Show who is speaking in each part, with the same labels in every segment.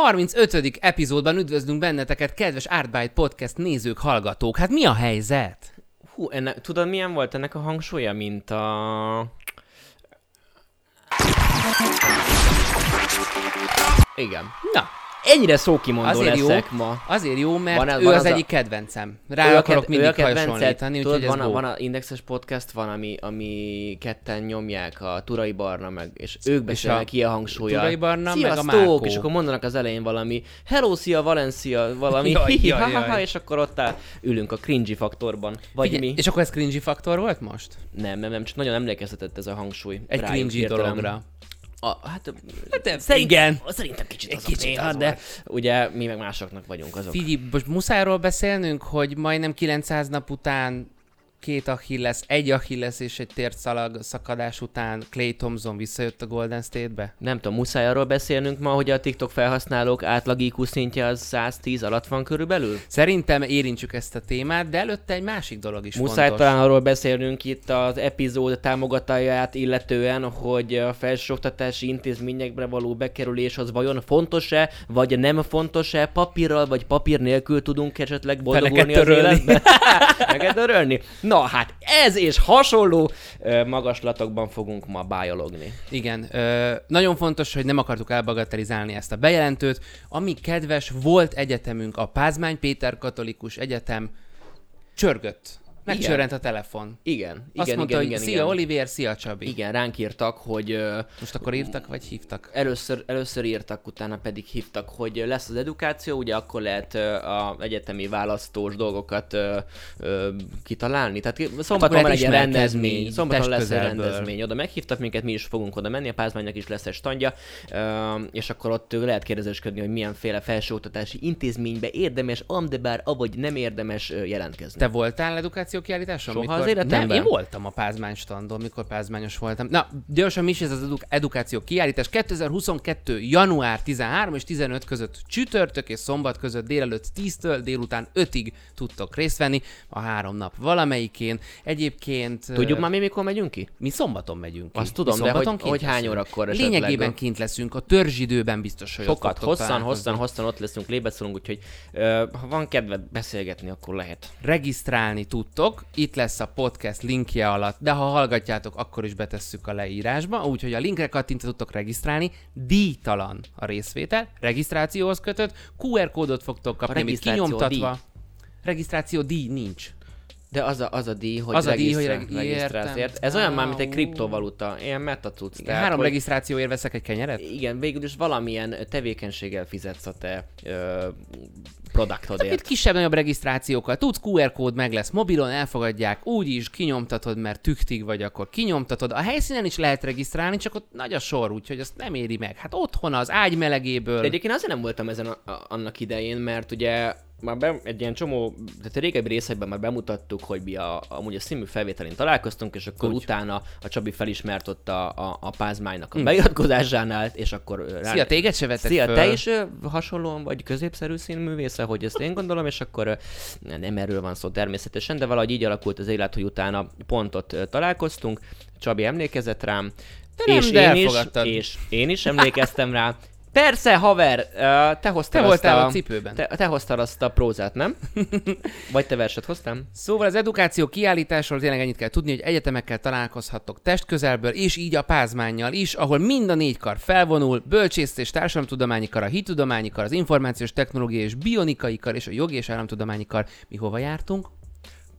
Speaker 1: 35. epizódban üdvözlünk benneteket, kedves Artbyte Podcast nézők, hallgatók. Hát mi a helyzet?
Speaker 2: Hú, ennek, tudod milyen volt ennek a hangsúlya, mint a... Igen.
Speaker 1: Na,
Speaker 2: Ennyire szókimondó
Speaker 1: Azért jó.
Speaker 2: leszek ma.
Speaker 1: azért jó, mert
Speaker 2: Van-
Speaker 1: ő
Speaker 2: van
Speaker 1: az,
Speaker 2: az a-
Speaker 1: egyik kedvencem. Rá
Speaker 2: Ő
Speaker 1: akarok mindig
Speaker 2: a
Speaker 1: hasonlítani,
Speaker 2: Tudod, van, a, van a Indexes podcast, van, ami, ami ketten nyomják, a Turai Barna meg, és ők beszélnek
Speaker 1: a
Speaker 2: ilyen hangsúlya.
Speaker 1: Turai Barna meg a! Márkó.
Speaker 2: És akkor mondanak az elején valami Hello, szia, Valencia, valami
Speaker 1: Jaj,
Speaker 2: ha, ha, és akkor ott áll, ülünk a cringy faktorban. Vagy
Speaker 1: Figyelj,
Speaker 2: mi?
Speaker 1: És akkor ez cringy faktor volt most?
Speaker 2: Nem, nem, nem, csak nagyon emlékeztetett ez a hangsúly.
Speaker 1: Egy cringy dologra.
Speaker 2: A, hát,
Speaker 1: Hát,
Speaker 2: szerint,
Speaker 1: igen.
Speaker 2: Szerintem kicsit
Speaker 1: Egy
Speaker 2: az
Speaker 1: kicsit
Speaker 2: néha,
Speaker 1: az
Speaker 2: de ugye mi meg másoknak vagyunk azok.
Speaker 1: Figyelj, most muszáj arról beszélnünk, hogy majdnem 900 nap után két Achilles, egy Achilles és egy térdszalag szakadás után Clay Thompson visszajött a Golden State-be?
Speaker 2: Nem tudom, muszáj arról beszélnünk ma, hogy a TikTok felhasználók átlag IQ szintje az 110 alatt van körülbelül?
Speaker 1: Szerintem érintsük ezt a témát, de előtte egy másik dolog is
Speaker 2: Muszáj
Speaker 1: fontos.
Speaker 2: talán arról beszélnünk itt az epizód támogatóját illetően, hogy a felsőoktatási intézményekbe való bekerülés az vajon fontos-e, vagy nem fontos-e, papírral vagy papír nélkül tudunk esetleg boldogulni az életben? Meg törölni? Na hát ez és hasonló magaslatokban fogunk ma bájologni.
Speaker 1: Igen, ö, nagyon fontos, hogy nem akartuk elbagatelizálni ezt a bejelentőt. Ami kedves, volt egyetemünk, a Pázmány Péter Katolikus Egyetem csörgött. Megcsörrent a telefon.
Speaker 2: Igen,
Speaker 1: Azt
Speaker 2: igen,
Speaker 1: mondta,
Speaker 2: igen,
Speaker 1: hogy
Speaker 2: igen,
Speaker 1: szia
Speaker 2: igen.
Speaker 1: Olivier, szia Csabi.
Speaker 2: Igen, ránk írtak, hogy
Speaker 1: Most akkor írtak, vagy hívtak?
Speaker 2: Először, először írtak, utána pedig hívtak, hogy lesz az edukáció, ugye akkor lehet a egyetemi választós dolgokat ö, ö, kitalálni. Tehát ki- szombaton van egy rendezmény, szombaton lesz egy rendezmény. Oda meghívtak minket, mi is fogunk oda menni, a Pázmánynak is lesz egy standja, ö, és akkor ott lehet kérdezősködni, hogy milyenféle felsőoktatási intézménybe érdemes, am de bár avagy nem érdemes jelentkezni.
Speaker 1: Te voltál edukáció kiállításon?
Speaker 2: Soha
Speaker 1: mikor...
Speaker 2: az életemben?
Speaker 1: Nem, én voltam a Pázmány standon, mikor pázmányos voltam. Na, gyorsan mi is ez az edu- edukáció kiállítás? 2022. január 13 és 15 között csütörtök és szombat között délelőtt 10-től délután 5-ig tudtok részt venni a három nap valamelyikén. Egyébként
Speaker 2: Tudjuk már mi mikor megyünk ki?
Speaker 1: mi szombaton megyünk ki.
Speaker 2: Azt tudom, de hogy-
Speaker 1: kint
Speaker 2: hogy hány órakor esetleg?
Speaker 1: Lényegében kint leszünk, a törzsidőben biztos, hogy
Speaker 2: Sokat, hosszan,
Speaker 1: találkozni.
Speaker 2: hosszan, hosszan ott leszünk, lébeszélünk, úgyhogy ha van kedved beszélgetni, akkor lehet.
Speaker 1: regisztrálni tudtok, itt lesz a podcast linkje alatt, de ha hallgatjátok, akkor is betesszük a leírásba, úgyhogy a linkre kattintva tudtok regisztrálni, díjtalan a részvétel, regisztrációhoz kötött, QR kódot fogtok kapni, amit kinyomtatva. Regisztráció díj nincs.
Speaker 2: De az a, az a díj, hogy
Speaker 1: Az a díj, hogy reg-
Speaker 2: regisztrálsz,
Speaker 1: értem.
Speaker 2: ért? Ez olyan már, mint egy kriptovaluta, ilyen meta cucc.
Speaker 1: Igen,
Speaker 2: tehát,
Speaker 1: három
Speaker 2: hogy-
Speaker 1: regisztrációért veszek egy kenyeret?
Speaker 2: Igen, végül is valamilyen tevékenységgel fizetsz a te ö, produktodért.
Speaker 1: kisebb-nagyobb regisztrációkkal tudsz, QR kód meg lesz mobilon, elfogadják, úgy is kinyomtatod, mert tüktig vagy, akkor kinyomtatod. A helyszínen is lehet regisztrálni, csak ott nagy a sor, úgyhogy azt nem éri meg. Hát otthon az ágy melegéből.
Speaker 2: De egyébként azért nem voltam ezen a, a, annak idején, mert ugye már be, egy ilyen csomó, tehát a régebbi részekben már bemutattuk, hogy mi a, amúgy a színű felvételén találkoztunk, és akkor
Speaker 1: Úgy.
Speaker 2: utána a Csabi felismert ott a, a, a pázmánynak a beiratkozásánál, és akkor rá.
Speaker 1: Szia, téged se vettek
Speaker 2: Szia,
Speaker 1: föl.
Speaker 2: te is hasonlóan vagy középszerű színművész, ahogy ezt én gondolom, és akkor nem erről van szó természetesen, de valahogy így alakult az élet, hogy utána pont ott ö, találkoztunk, Csabi emlékezett rám,
Speaker 1: Te
Speaker 2: és, én is, és én is emlékeztem rá. Persze, haver, te hoztál
Speaker 1: Te
Speaker 2: azt
Speaker 1: voltál
Speaker 2: a,
Speaker 1: a cipőben.
Speaker 2: Te, te hoztál azt a prózát, nem? Vagy te verset hoztam?
Speaker 1: Szóval az edukáció kiállításról tényleg ennyit kell tudni, hogy egyetemekkel találkozhattok testközelből, és így a pázmánnyal is, ahol mind a négy kar felvonul, bölcsész és társadalomtudományi kar, a hittudományi kar, az információs technológiai és bionikai kar, és a jogi és államtudományi kar. Mi hova jártunk?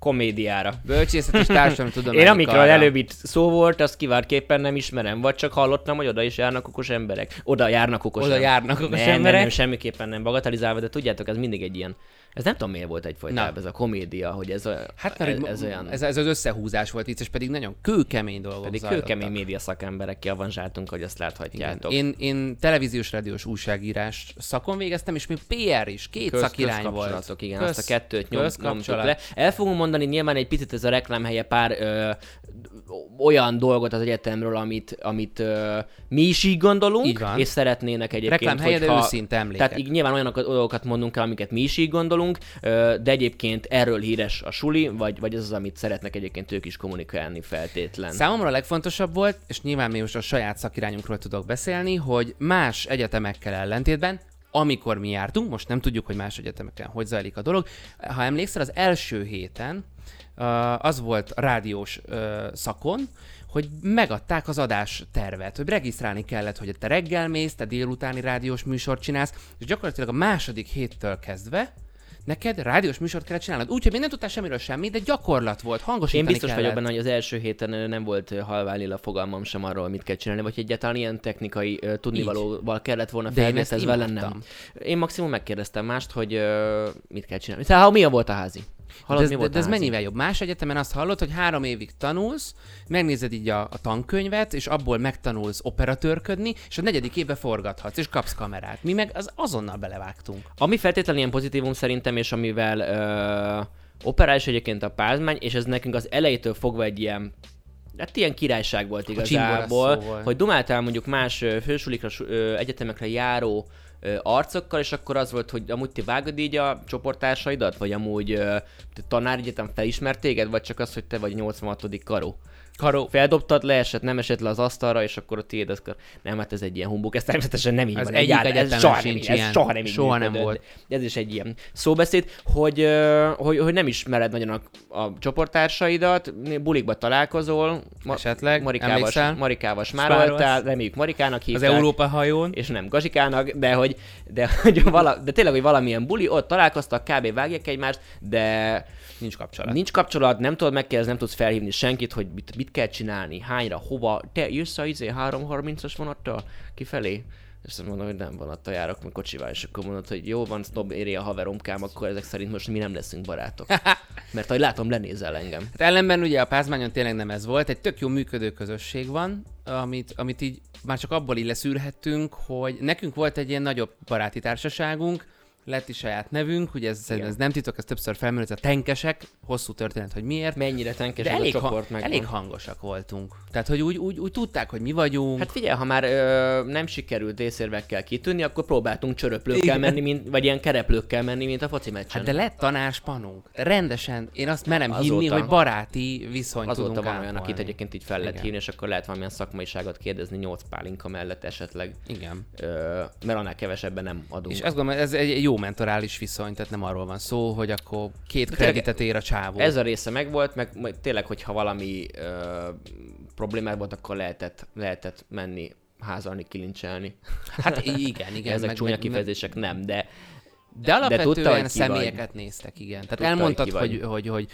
Speaker 2: Komédiára.
Speaker 1: Bölcsészet és társadalomtudományi
Speaker 2: Én amikről előbb itt szó volt, azt kiváltképpen nem ismerem, vagy csak hallottam, hogy oda is járnak okos emberek. Oda járnak okos
Speaker 1: Oda
Speaker 2: emberek.
Speaker 1: járnak okos
Speaker 2: nem, Nem,
Speaker 1: emberek.
Speaker 2: nem, semmiképpen nem bagatelizálva, de tudjátok, ez mindig egy ilyen, ez nem tudom miért volt egyfajta
Speaker 1: Na.
Speaker 2: ez a komédia, hogy ez, a,
Speaker 1: Hát mert
Speaker 2: ez, ez, olyan,
Speaker 1: ez, ez, az összehúzás volt vicces, pedig nagyon kőkemény dolgok
Speaker 2: pedig
Speaker 1: zajlottak.
Speaker 2: kőkemény média szakemberek kiavanzsáltunk, hogy azt láthatjátok.
Speaker 1: Én, én televíziós, rádiós újságírás szakon végeztem, és mi PR is, két
Speaker 2: Köz-
Speaker 1: szakirány volt.
Speaker 2: közkapcsolatok, igen, azt a kettőt nyom, nyomtuk le. El fogunk mondani nyilván egy picit ez a reklámhelye pár ö, olyan dolgot az egyetemről, amit, amit ö, mi is így gondolunk,
Speaker 1: Így van.
Speaker 2: és szeretnének egyébként,
Speaker 1: Reklámhelye, de
Speaker 2: hogyha...
Speaker 1: őszinte emlékek.
Speaker 2: Tehát így nyilván olyanokat dolgokat mondunk el, amiket mi is így gondolunk, ö, de egyébként erről híres a suli, vagy, vagy ez az, amit szeretnek egyébként ők is kommunikálni feltétlen.
Speaker 1: Számomra a legfontosabb volt, és nyilván mi most a saját szakirányunkról tudok beszélni, hogy más egyetemekkel ellentétben amikor mi jártunk, most nem tudjuk, hogy más egyetemeken hogy zajlik a dolog. Ha emlékszel, az első héten az volt rádiós szakon, hogy megadták az adás tervet, hogy regisztrálni kellett, hogy te reggel mész, te délutáni rádiós műsort csinálsz, és gyakorlatilag a második héttől kezdve neked rádiós műsort kellett csinálnod. Úgyhogy még nem tudtál semmiről semmi, de gyakorlat volt, hangosítani
Speaker 2: Én biztos
Speaker 1: kellett.
Speaker 2: vagyok benne, hogy az első héten nem volt ö, halvány a fogalmam sem arról, mit kell csinálni, vagy egyáltalán ilyen technikai ö, tudnivalóval kellett volna felvértezve lennem. Én maximum megkérdeztem mást, hogy ö, mit kell csinálni. Tehát, milyen volt a házi? Hallod,
Speaker 1: de ez,
Speaker 2: mi volt
Speaker 1: de ez
Speaker 2: házi?
Speaker 1: mennyivel jobb? Más egyetemen azt hallod, hogy három évig tanulsz, megnézed így a, a tankönyvet, és abból megtanulsz operatőrködni, és a negyedik évben forgathatsz, és kapsz kamerát. Mi meg az azonnal belevágtunk.
Speaker 2: Ami feltétlenül ilyen pozitívum szerintem, és amivel ö, operális egyébként a pázmány, és ez nekünk az elejétől fogva egy ilyen Hát ilyen királyság volt igazából,
Speaker 1: volt.
Speaker 2: hogy dumáltál mondjuk más fősulikra, egyetemekre járó arcokkal, és akkor az volt, hogy amúgy ti vágod így a csoporttársaidat, vagy amúgy te tanárigyetem felismert téged, vagy csak az, hogy te vagy 86. karó.
Speaker 1: Karó.
Speaker 2: Feldobtad, leesett, nem esett le az asztalra, és akkor a tiéd az kar... Nem, hát ez egy ilyen humbug, ez természetesen nem így
Speaker 1: Az
Speaker 2: van.
Speaker 1: egyik
Speaker 2: egyáltalán, ez
Speaker 1: egyetemen
Speaker 2: soha nem,
Speaker 1: sincs
Speaker 2: így- ez
Speaker 1: ilyen.
Speaker 2: soha nem így
Speaker 1: Soha nem
Speaker 2: működött.
Speaker 1: volt.
Speaker 2: Ez is egy ilyen szóbeszéd, hogy, hogy, hogy nem ismered nagyon a, a csoporttársaidat, bulikba találkozol, ma,
Speaker 1: Esetleg,
Speaker 2: Marikával,
Speaker 1: emlékszel?
Speaker 2: Marikával smároltál, reméljük Marikának
Speaker 1: Az
Speaker 2: hívták.
Speaker 1: Európa hajón.
Speaker 2: és nem Gazsikának, de hogy, de, hogy vala, de tényleg, hogy valamilyen buli, ott találkoztak, kb. vágják egymást, de
Speaker 1: Nincs kapcsolat.
Speaker 2: Nincs kapcsolat, nem tudod megkérdezni, nem tudsz felhívni senkit, hogy mit, mit kell csinálni, hányra, hova. Te jössz a izé 3.30-as vonattal kifelé? És azt mondom, hogy nem vonattal járok, meg kocsival, és akkor mondod, hogy jó van, snob éri a haveromkám, akkor ezek szerint most mi nem leszünk barátok. Mert ahogy látom, lenézel engem.
Speaker 1: Hát ellenben ugye a Pázmányon tényleg nem ez volt, egy tök jó működő közösség van, amit, amit így már csak abból így leszűrhettünk, hogy nekünk volt egy ilyen nagyobb baráti társaságunk, lett is saját nevünk, ugye ez,
Speaker 2: Igen.
Speaker 1: ez nem titok, ez többször felmerült, a tenkesek, hosszú történet, hogy miért.
Speaker 2: Mennyire tenkes
Speaker 1: De elég,
Speaker 2: a
Speaker 1: ha,
Speaker 2: csoport meg.
Speaker 1: elég hangosak voltunk. Tehát, hogy úgy, úgy, úgy tudták, hogy mi vagyunk.
Speaker 2: Hát figyelj, ha már ö, nem sikerült észérvekkel kitűnni, akkor próbáltunk csöröplőkkel
Speaker 1: Igen.
Speaker 2: menni, mint, vagy ilyen kereplőkkel menni, mint a foci meccsen.
Speaker 1: Hát de lett tanárspanunk. Rendesen, én azt merem
Speaker 2: Azóta-
Speaker 1: hinni, hogy baráti viszony
Speaker 2: Azóta
Speaker 1: tudunk
Speaker 2: van olyan, akit egyébként így fel lehet hívni, és akkor lehet valamilyen szakmaiságot kérdezni nyolc pálinka mellett esetleg,
Speaker 1: Igen.
Speaker 2: ö, mert annál kevesebben nem adunk.
Speaker 1: És azt gondolom, ez egy jó mentorális viszony, tehát nem arról van szó, hogy akkor két
Speaker 2: De
Speaker 1: kreditet ér a csávó.
Speaker 2: Ez a része megvolt, meg tényleg, hogyha valami ö, problémád volt, akkor lehetett, lehetett menni házalni, kilincselni.
Speaker 1: Hát igen, igen.
Speaker 2: Ezek
Speaker 1: meg-
Speaker 2: csúnya
Speaker 1: meg-
Speaker 2: kifejezések nem, de
Speaker 1: De alapvetően
Speaker 2: tudta, hogy
Speaker 1: személyeket néztek, igen. Tehát
Speaker 2: Tudta,
Speaker 1: elmondtad,
Speaker 2: hogy
Speaker 1: hogy,
Speaker 2: vagy.
Speaker 1: hogy, hogy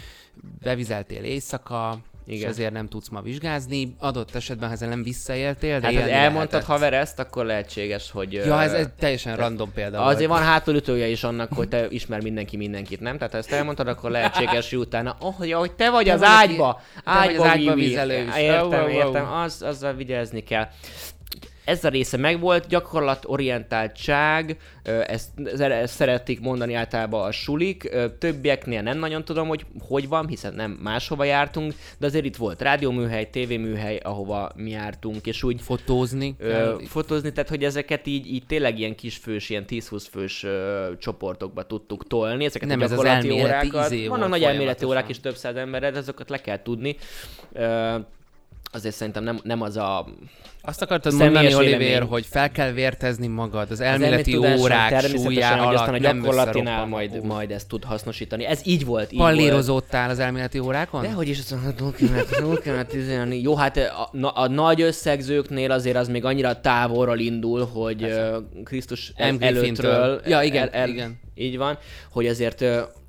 Speaker 1: bevizeltél éjszaka, és
Speaker 2: Igen.
Speaker 1: ezért nem tudsz ma vizsgázni. Adott esetben, ha ezzel nem visszaéltél, de
Speaker 2: hát
Speaker 1: élni
Speaker 2: elmondtad
Speaker 1: lehetett.
Speaker 2: haver ezt, akkor lehetséges, hogy...
Speaker 1: Ja, ez egy teljesen random példa
Speaker 2: Azért
Speaker 1: volt.
Speaker 2: van hátulütője is annak, hogy te ismer mindenki mindenkit, nem? Tehát ha ezt elmondtad, akkor lehetséges, hogy utána, oh, ja, hogy te vagy
Speaker 1: Te
Speaker 2: az
Speaker 1: vagy, aki-
Speaker 2: ágyba,
Speaker 1: te vagy az ágyba
Speaker 2: Vivi.
Speaker 1: vizelő is.
Speaker 2: Értem, értem, az, azzal vigyázni kell. Ez a része megvolt, gyakorlatorientáltság, ezt, ezt szeretik mondani általában a sulik, többieknél nem nagyon tudom, hogy hogy van, hiszen nem máshova jártunk, de azért itt volt rádióműhely, tévéműhely, ahova mi jártunk, és úgy
Speaker 1: Fotózni.
Speaker 2: ö, fotózni, tehát hogy ezeket így, így tényleg ilyen kisfős, ilyen 10-20 fős ö, csoportokba tudtuk tolni, ezeket
Speaker 1: Nem
Speaker 2: a
Speaker 1: ez az
Speaker 2: gyakorlati órákat.
Speaker 1: izé
Speaker 2: Vannak
Speaker 1: volt
Speaker 2: nagy elméleti órák is több száz emberre, de azokat le kell tudni. Ö, azért szerintem nem, nem az a...
Speaker 1: Azt akartad mondani, Oliver,
Speaker 2: vélemény.
Speaker 1: hogy fel kell vértezni magad az
Speaker 2: az
Speaker 1: elméleti
Speaker 2: tudásom
Speaker 1: órák
Speaker 2: természetesen,
Speaker 1: súlyá
Speaker 2: hogy aztán
Speaker 1: alatt
Speaker 2: a
Speaker 1: nem
Speaker 2: gyakorlatinál majd, majd ezt tud hasznosítani. Ez így volt, így volt.
Speaker 1: Pallírozódtál az elméleti órákon?
Speaker 2: De hogy is azt túl kellett üzenni. Jó, hát a, na- a, nagy összegzőknél azért az még annyira távolról indul, hogy ö, Krisztus el, előttről.
Speaker 1: Ja, igen, igen.
Speaker 2: Így van, hogy azért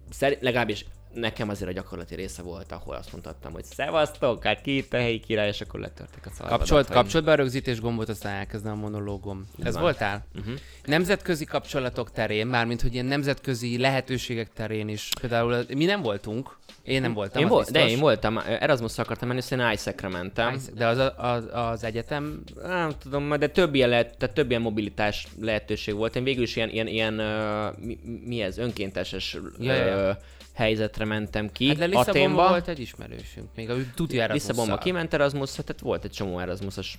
Speaker 2: szerint, legalábbis nekem azért a gyakorlati része volt, ahol azt mondhattam, hogy szevasztok, hát ki itt a helyi király, és akkor letörték a szarvadat.
Speaker 1: Kapcsolt, kapcsolt be a rögzítés gombot, aztán elkezdem a monológom. Ez
Speaker 2: van.
Speaker 1: voltál?
Speaker 2: Mhm.
Speaker 1: Nemzetközi kapcsolatok terén, mármint hogy ilyen nemzetközi lehetőségek terén is. Például mi nem voltunk, én nem voltam,
Speaker 2: Én
Speaker 1: az
Speaker 2: volt, de én voltam, Erasmus akartam menni, aztán én ISEC-re mentem.
Speaker 1: De az, a- az, az egyetem
Speaker 2: Nem tudom, de több ilyen, lehet, tehát több ilyen mobilitás lehetőség volt. Én végül is ilyen, ilyen, ilyen uh, mi, mi, ez, önkénteses
Speaker 1: Ja, ja, ja.
Speaker 2: Helyzetre mentem ki.
Speaker 1: Hát de Lisszabonban volt egy ismerősünk, még a tudja Erasmusszal.
Speaker 2: Lisszabonba kiment Erasmus, tehát volt egy csomó Erasmusos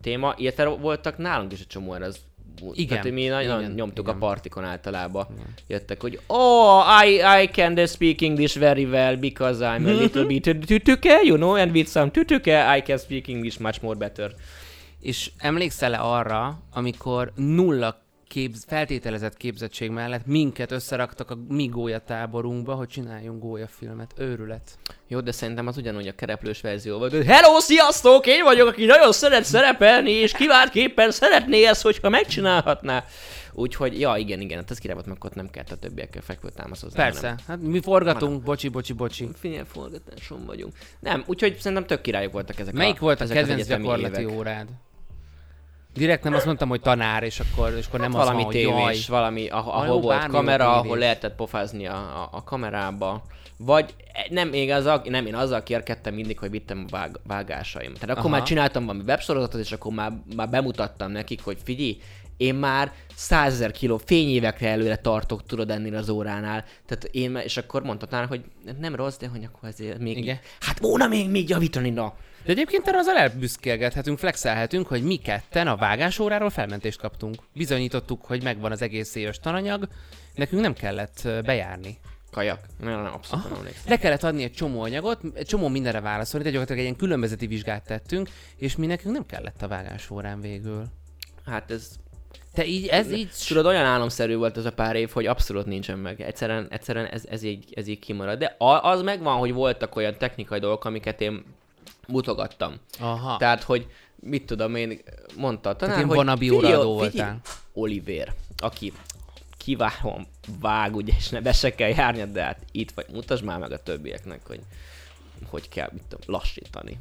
Speaker 2: téma, illetve voltak nálunk is egy csomó Erasmus.
Speaker 1: Igen,
Speaker 2: Tehát mi nagyon
Speaker 1: igen,
Speaker 2: nyomtuk
Speaker 1: igen.
Speaker 2: a partikon általában. Jöttek, hogy oh, I, I can speak English very well because I'm a little bit tütüke, you know, and with some tütüke I can speak English much more better.
Speaker 1: És emlékszel-e arra, amikor nulla képz, feltételezett képzettség mellett minket összeraktak a mi gólya táborunkba, hogy csináljunk gólyafilmet. Őrület.
Speaker 2: Jó, de szerintem az ugyanúgy a kereplős verzió volt. Hello, sziasztok! Én vagyok, aki nagyon szeret szerepelni, és kiváltképpen szeretné ezt, hogyha megcsinálhatná. Úgyhogy, ja, igen, igen, hát ez király volt, mert ott nem kellett a többiekkel fekvő támaszozni.
Speaker 1: Persze, hát mi forgatunk, bocsi, bocsi, bocsi.
Speaker 2: Figyelj, forgatáson vagyunk. Nem, úgyhogy szerintem tök királyok voltak ezek
Speaker 1: Melyik
Speaker 2: a,
Speaker 1: volt a kedvenc gyakorlati
Speaker 2: évek.
Speaker 1: órád? Direkt nem azt mondtam, hogy tanár, és akkor, és akkor nem azt
Speaker 2: valami
Speaker 1: mondom, hogy jaj.
Speaker 2: tévés, valami, ah- ahol
Speaker 1: jó,
Speaker 2: volt kamera,
Speaker 1: volt
Speaker 2: ahol
Speaker 1: tévés.
Speaker 2: lehetett pofázni a, a, a kamerába. Vagy e, nem, még azzal, nem, én azzal kérkedtem mindig, hogy vittem a vág, vágásaim. Tehát akkor
Speaker 1: Aha.
Speaker 2: már csináltam valami websorozatot, és akkor már, már bemutattam nekik, hogy figyelj, én már százezer kiló fényévekre előre tartok, tudod ennél az óránál. Tehát én, és akkor mondhatnál, hogy nem rossz, de hogy akkor azért még...
Speaker 1: Igen.
Speaker 2: Hát volna még, még javítani, na.
Speaker 1: De egyébként erre azzal elbüszkélgethetünk, flexelhetünk, hogy mi ketten a vágásóráról felmentést kaptunk. Bizonyítottuk, hogy megvan az egész éves tananyag, nekünk nem kellett bejárni.
Speaker 2: Kajak. Nem, nem, abszolút nem emlékszem.
Speaker 1: Le kellett adni egy csomó anyagot, egy csomó mindenre válaszolni, de gyakorlatilag egy ilyen különbözeti vizsgát tettünk, és mi nekünk nem kellett a vágásórán végül.
Speaker 2: Hát ez
Speaker 1: Te így, ez így...
Speaker 2: Tudod, olyan álomszerű volt ez a pár év, hogy abszolút nincsen meg. Egyszerűen, egyszerűen ez, ez, így, ez így kimarad. De az megvan, hogy voltak olyan technikai dolgok, amiket én mutogattam.
Speaker 1: Aha.
Speaker 2: Tehát, hogy mit tudom én, mondta a tanár,
Speaker 1: ilyen
Speaker 2: hogy figyelj,
Speaker 1: voltál.
Speaker 2: Oliver, aki kiválóan vág, ugye, és ne be se kell járni, de hát itt vagy, mutasd már meg a többieknek, hogy hogy kell, mit tudom, lassítani.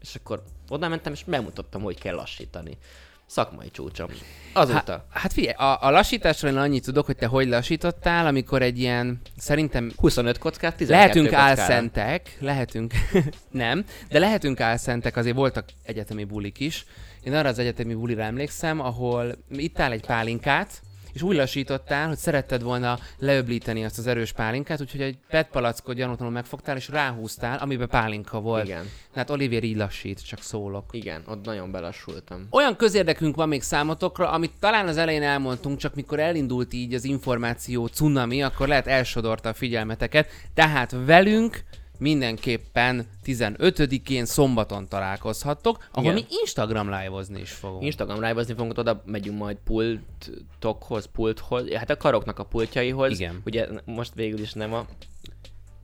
Speaker 2: És akkor oda mentem, és megmutattam, hogy kell lassítani. Szakmai csúcsom. Azóta.
Speaker 1: Hát, hát figyelj, a, a lassításról én annyit tudok, hogy te hogy lassítottál, amikor egy ilyen, szerintem
Speaker 2: 25 kockát, 12
Speaker 1: lehetünk
Speaker 2: kockára.
Speaker 1: álszentek, lehetünk, nem, de lehetünk álszentek, azért voltak egyetemi bulik is. Én arra az egyetemi bulira emlékszem, ahol ittál egy pálinkát, és úgy lassítottál, hogy szeretted volna leöblíteni azt az erős pálinkát, úgyhogy egy PET palackot gyanútlanul megfogtál, és ráhúztál, amiben pálinka volt.
Speaker 2: Igen.
Speaker 1: Hát Olivier így lassít, csak szólok.
Speaker 2: Igen, ott nagyon belassultam.
Speaker 1: Olyan közérdekünk van még számotokra, amit talán az elején elmondtunk, csak mikor elindult így az információ cunami, akkor lehet elsodorta a figyelmeteket. Tehát velünk mindenképpen 15-én szombaton találkozhattok, ahol
Speaker 2: Igen.
Speaker 1: mi Instagram live-ozni is fogunk.
Speaker 2: Instagram live fogunk, oda megyünk majd pultokhoz, pulthoz, hát a karoknak a pultjaihoz.
Speaker 1: Igen.
Speaker 2: Ugye most végül is nem a,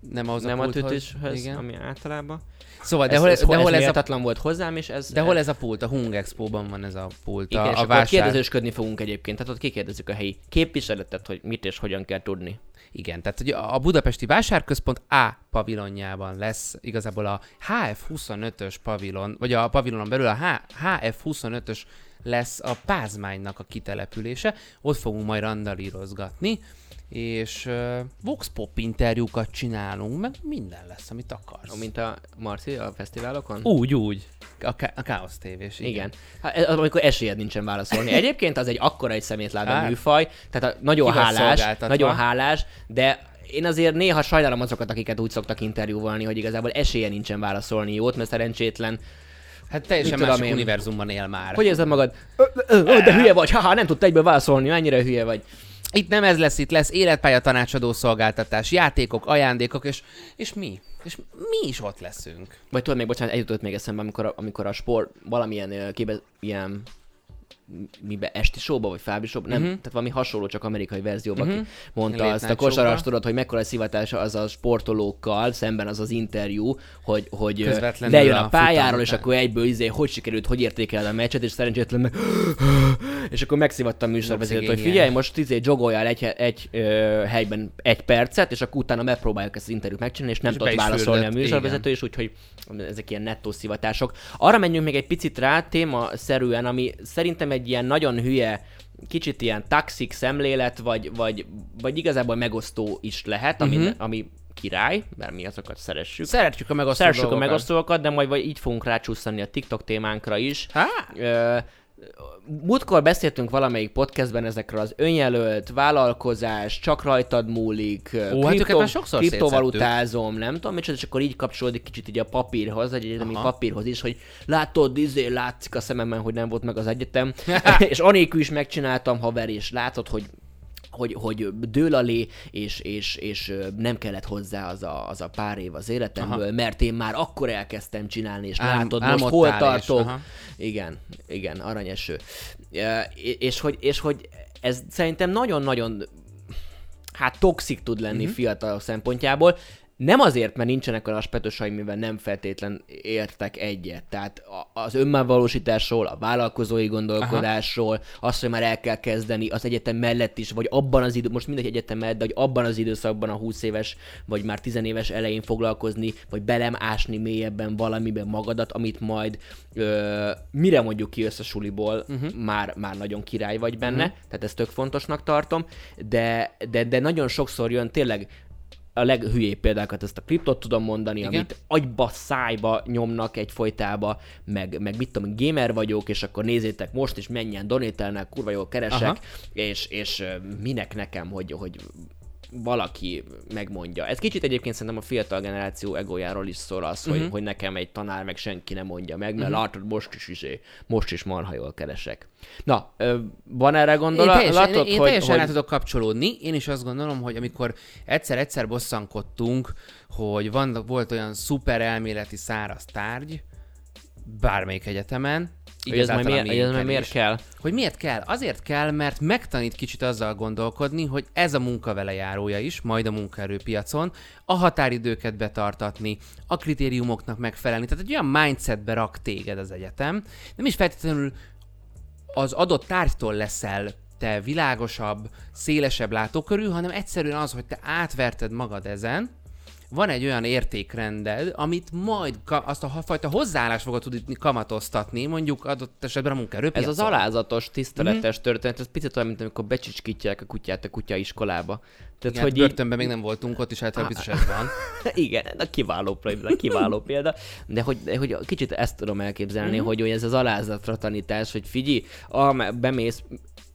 Speaker 1: nem az
Speaker 2: nem a,
Speaker 1: pulthoz.
Speaker 2: tütőshöz,
Speaker 1: Igen.
Speaker 2: ami általában.
Speaker 1: Szóval, de
Speaker 2: ez,
Speaker 1: hol,
Speaker 2: ez,
Speaker 1: de hol ez a
Speaker 2: méltatlan volt hozzám, és ez...
Speaker 1: de hol ez a pult? A Hung Expo-ban van ez a pult.
Speaker 2: Igen,
Speaker 1: a,
Speaker 2: és
Speaker 1: a
Speaker 2: akkor
Speaker 1: vásár...
Speaker 2: kérdezősködni fogunk egyébként, tehát ott kikérdezzük a helyi képviseletet, hogy mit és hogyan kell tudni.
Speaker 1: Igen, tehát ugye a Budapesti Vásárközpont A pavilonjában lesz igazából a HF25-ös pavilon, vagy a pavilonon belül a H- HF25-ös lesz a Pázmánynak a kitelepülése, ott fogunk majd randalírozgatni, és uh, Vox Pop interjúkat csinálunk, meg minden lesz, amit akarsz.
Speaker 2: Mint a Marci a fesztiválokon?
Speaker 1: Úgy, úgy. A, Ká- a Chaos tévés, igen.
Speaker 2: Igen. Hát, amikor esélyed nincsen válaszolni. Egyébként az egy akkora egy szemétláda
Speaker 1: Hát.
Speaker 2: műfaj, tehát a, nagyon hálás, nagyon hálás, de én azért néha sajnálom azokat, akiket úgy szoktak interjúvolni, hogy igazából esélye nincsen válaszolni jót, mert szerencsétlen.
Speaker 1: Hát teljesen
Speaker 2: Mit tudom
Speaker 1: más
Speaker 2: én?
Speaker 1: univerzumban él már.
Speaker 2: Hogy érzed magad? Ö, ö, ö, de hülye vagy, haha, nem tudta egyből válaszolni, mennyire hülye vagy.
Speaker 1: Itt nem ez lesz, itt lesz életpálya tanácsadó szolgáltatás, játékok, ajándékok, és, és mi? És mi is ott leszünk.
Speaker 2: Vagy tudod még, bocsánat, egy jutott még eszembe, amikor amikor a sport valamilyen ö, kébe, ilyen mibe, esti showba, vagy Fábri showba, nem,
Speaker 1: Mhm.
Speaker 2: tehát valami hasonló, csak amerikai verzióban
Speaker 1: Mhm.
Speaker 2: uh-huh. mondta
Speaker 1: Late
Speaker 2: azt a kosaras, tudod, hogy mekkora szivatása az a sportolókkal, szemben az az interjú, hogy, hogy
Speaker 1: Közvetlenül
Speaker 2: lejön
Speaker 1: a
Speaker 2: a pályáról, és akkor egyből izé, hogy sikerült, hogy értékeled a meccset, és szerencsétlen meg... és akkor megszivatta a műsorvezetőt, hogy figyelj, most izé jogoljál egy, egy ö, helyben egy percet, és akkor utána megpróbáljuk ezt az interjút megcsinálni, és nem
Speaker 1: És
Speaker 2: tudott válaszolni a
Speaker 1: fürdött,
Speaker 2: műsorvezető, és úgyhogy ezek ilyen nettó szivatások. Arra menjünk még egy picit rá témaszerűen, ami szerintem egy ilyen nagyon hülye, kicsit ilyen taxik szemlélet, vagy, vagy, vagy igazából megosztó is lehet, ami, uh-huh. ami király, mert mi azokat szeressük.
Speaker 1: Szeretjük a megosztó
Speaker 2: Szeressük a megosztókat, de majd vagy így fogunk rácsúszani a TikTok témánkra is.
Speaker 1: Há?
Speaker 2: Ö, Múltkor beszéltünk valamelyik podcastben ezekről az önjelölt, vállalkozás, csak rajtad múlik,
Speaker 1: Ó, hát őket már sokszor
Speaker 2: kriptovalutázom, nem tudom, micsoda, és akkor így kapcsolódik kicsit így a papírhoz, egy egyetemi
Speaker 1: Aha.
Speaker 2: papírhoz is, hogy látod, izé, látszik a szememben, hogy nem volt meg az egyetem, és anélkül is megcsináltam, haver, és látod, hogy hogy, hogy dől alé, és, és, és nem kellett hozzá az a, az a pár év az életemből, Aha. mert én már akkor elkezdtem csinálni, és
Speaker 1: Álm-
Speaker 2: látod, most hol
Speaker 1: és-
Speaker 2: tartok.
Speaker 1: aha.
Speaker 2: Igen, igen, aranyeső. E, és hogy, és hogy ez szerintem nagyon-nagyon hát toxik tud lenni uh-huh. fiatalok szempontjából. Nem azért, mert nincsenek olyan aspektusai, mivel nem feltétlen értek egyet. Tehát az önmárvalósításról, a vállalkozói gondolkodásról, Aha. azt, hogy már el kell kezdeni az egyetem mellett is, vagy abban az idő, most mindegy egyetem mellett, de hogy abban az időszakban a 20 éves, vagy már 10 éves elején foglalkozni, vagy belem ásni mélyebben valamiben magadat, amit majd ö, mire mondjuk ki össze suliból, uh-huh. már, már nagyon király vagy benne, uh-huh. tehát ezt tök fontosnak tartom, de, de, de nagyon sokszor jön tényleg a leghülyébb példákat, ezt a kriptot tudom mondani, Igen? amit agyba, szájba nyomnak egy folytába, meg, meg mit tudom, gamer vagyok, és akkor nézzétek most is menjen donételnek, kurva jól keresek, Aha. és, és minek nekem, hogy, hogy valaki megmondja. Ez kicsit egyébként szerintem a fiatal generáció egójáról is szól az, uh-huh. hogy, mhm. hogy nekem egy tanár meg senki nem mondja meg, mert uh-huh. látod, most is izé, most is marha jól keresek. Na, van erre gondolat?
Speaker 1: Én teljesen, Látod, én, én hogy, teljesen hogy... tudok kapcsolódni. Én is azt gondolom, hogy amikor egyszer-egyszer bosszankodtunk, hogy van, volt olyan szuper elméleti száraz tárgy, bármelyik egyetemen,
Speaker 2: így ez majd miért, ez majd miért kell?
Speaker 1: Hogy miért kell? Azért kell, mert megtanít kicsit azzal gondolkodni, hogy ez a munka vele járója is, majd a munkaerőpiacon, a határidőket betartatni, a kritériumoknak megfelelni. Tehát egy olyan mindsetbe rak téged az egyetem. Nem is feltétlenül az adott tárgytól leszel te világosabb, szélesebb látókörű, hanem egyszerűen az, hogy te átverted magad ezen, van egy olyan értékrended, amit majd ka- azt a fajta hozzáállást fogod tudni kamatoztatni, mondjuk adott esetben a munkaerőpiacon.
Speaker 2: Ez az alázatos, tiszteletes mm. történet, ez picit olyan, mint amikor becsicskítják a kutyát a kutya iskolába.
Speaker 1: Tehát, Igen, hogy börtönben így... még nem voltunk ott, is általában biztos ez van.
Speaker 2: Igen, a kiváló példa, kiváló példa. De hogy, de hogy kicsit ezt tudom elképzelni, mm-hmm. hogy, hogy ez az alázatra tanítás, hogy figyelj, ah, bemész,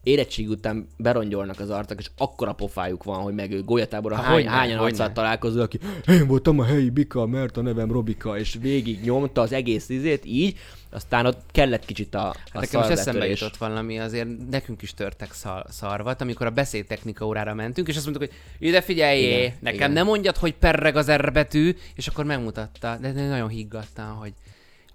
Speaker 2: érettség után berongyolnak az arcak, és akkora pofájuk van, hogy meg ő golyatáborra hány, hányan arcát találkozol, aki én voltam a helyi bika, mert a nevem Robika, és végig nyomta az egész izét így, aztán ott kellett kicsit a, a hát
Speaker 1: nekem most eszembe jutott valami, azért nekünk is törtek szar, szarvat, amikor a beszédtechnika órára mentünk, és azt mondtuk, hogy ide figyeljé, igen, nekem igen. nem mondjad, hogy perreg az R betű, és akkor megmutatta, de nagyon higgadtan, hogy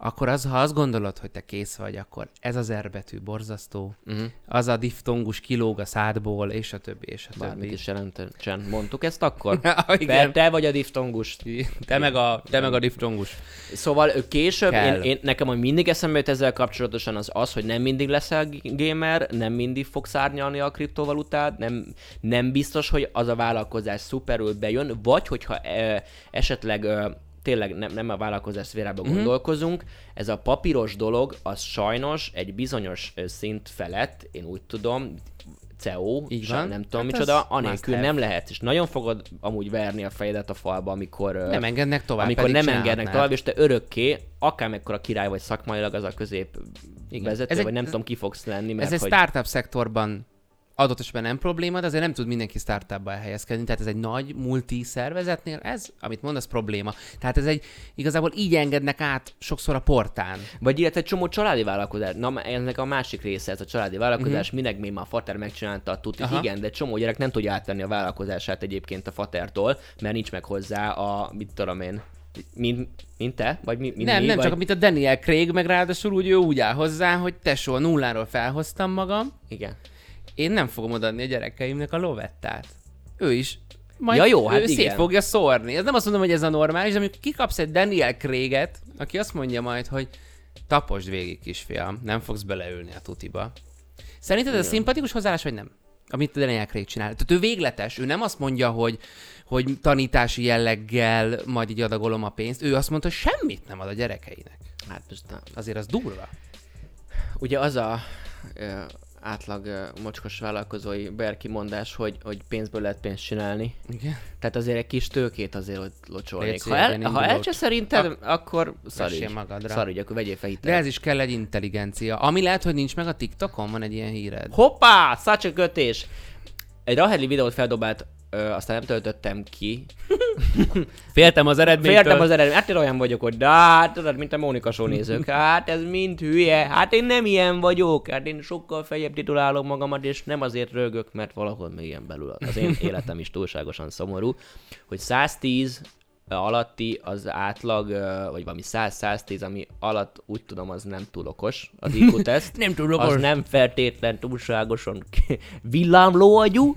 Speaker 1: akkor az, ha azt gondolod, hogy te kész vagy, akkor ez az erbetű borzasztó, uh-huh. az a diftongus kilóg a szádból, és a többi, és a
Speaker 2: Bármit többi. is jelentően. Mondtuk ezt akkor? ja, igen. Te vagy a diftongus.
Speaker 1: Te meg a, te meg a diftongus.
Speaker 2: Szóval később, én, én, nekem, hogy mindig eszembe jut ezzel kapcsolatosan az az, hogy nem mindig leszel gamer, nem mindig fogsz árnyalni a kriptovalutát, nem, nem biztos, hogy az a vállalkozás szuperül bejön, vagy hogyha e, esetleg e, tényleg nem, nem a vállalkozás szférában mm-hmm. gondolkozunk, ez a papíros dolog, az sajnos egy bizonyos szint felett, én úgy tudom, CEO, Így van. nem tudom hát micsoda, anélkül nem lehet, és nagyon fogod amúgy verni a fejedet a falba, amikor
Speaker 1: nem engednek tovább,
Speaker 2: amikor nem engednek tovább, és te örökké, akármekkora király vagy szakmailag, az a közép Igen. vezető, ez vagy egy, nem tudom ki fogsz lenni.
Speaker 1: Mert ez hogy... egy startup szektorban adott esetben nem probléma, de azért nem tud mindenki startupba elhelyezkedni. Tehát ez egy nagy multi szervezetnél, ez, amit mondasz, probléma. Tehát ez egy, igazából így engednek át sokszor a portán.
Speaker 2: Vagy illetve egy csomó családi vállalkozás. Na, ennek a másik része, ez a családi vállalkozás, uh-huh. minek még már a fater megcsinálta a tutit. Igen, de csomó gyerek nem tudja átvenni a vállalkozását egyébként a fatertól, mert nincs meg hozzá a, mit tudom én, mint, mint te? Vagy mi, mint
Speaker 1: nem,
Speaker 2: mi,
Speaker 1: nem
Speaker 2: vagy...
Speaker 1: csak mint a Daniel Craig, meg ráadásul úgy ő úgy áll hozzá, hogy tesó, nulláról felhoztam magam.
Speaker 2: Igen
Speaker 1: én nem fogom odaadni a gyerekeimnek a lovettát. Ő is majd
Speaker 2: ja, jó,
Speaker 1: hát
Speaker 2: ő
Speaker 1: igen. szét fogja szórni. Ez nem azt mondom, hogy ez a normális, de amikor kikapsz egy Daniel Craig-et, aki azt mondja majd, hogy taposd végig, kisfiam, nem fogsz beleülni a tutiba. Szerinted ez a szimpatikus hozzáállás, vagy nem? Amit a Daniel Craig csinál. Tehát ő végletes, ő nem azt mondja, hogy, hogy tanítási jelleggel majd így adagolom a pénzt, ő azt mondta, hogy semmit nem ad a gyerekeinek. Hát most nem. Azért az durva.
Speaker 2: Ugye az a átlag mocskos vállalkozói berki mondás, hogy, hogy pénzből lehet pénzt csinálni.
Speaker 1: Igen.
Speaker 2: Tehát azért egy kis tőkét azért hogy locsolnék. Ha, el, ha elcse szerinted, a... akkor szarügy.
Speaker 1: magadra.
Speaker 2: Szarügy, akkor vegyél fel
Speaker 1: De ez is kell egy intelligencia. Ami lehet, hogy nincs meg a TikTokon, van egy ilyen híred.
Speaker 2: Hoppá! Szácsa kötés! Egy Raheli videót feldobált Ö, aztán nem töltöttem ki.
Speaker 1: Féltem az eredménytől.
Speaker 2: Féltem az eredmény. Hát én olyan vagyok, hogy de hát tudod, mint a Mónika Show nézők. Hát ez mind hülye. Hát én nem ilyen vagyok. Hát én sokkal feljebb titulálom magamat, és nem azért rögök, mert valahol még ilyen belül az én életem is túlságosan szomorú, hogy 110 alatti az átlag, vagy valami 100-110, ami alatt úgy tudom, az nem túl okos, az IQ teszt.
Speaker 1: Nem túl
Speaker 2: Az
Speaker 1: okos.
Speaker 2: nem feltétlen túlságosan villámló agyú,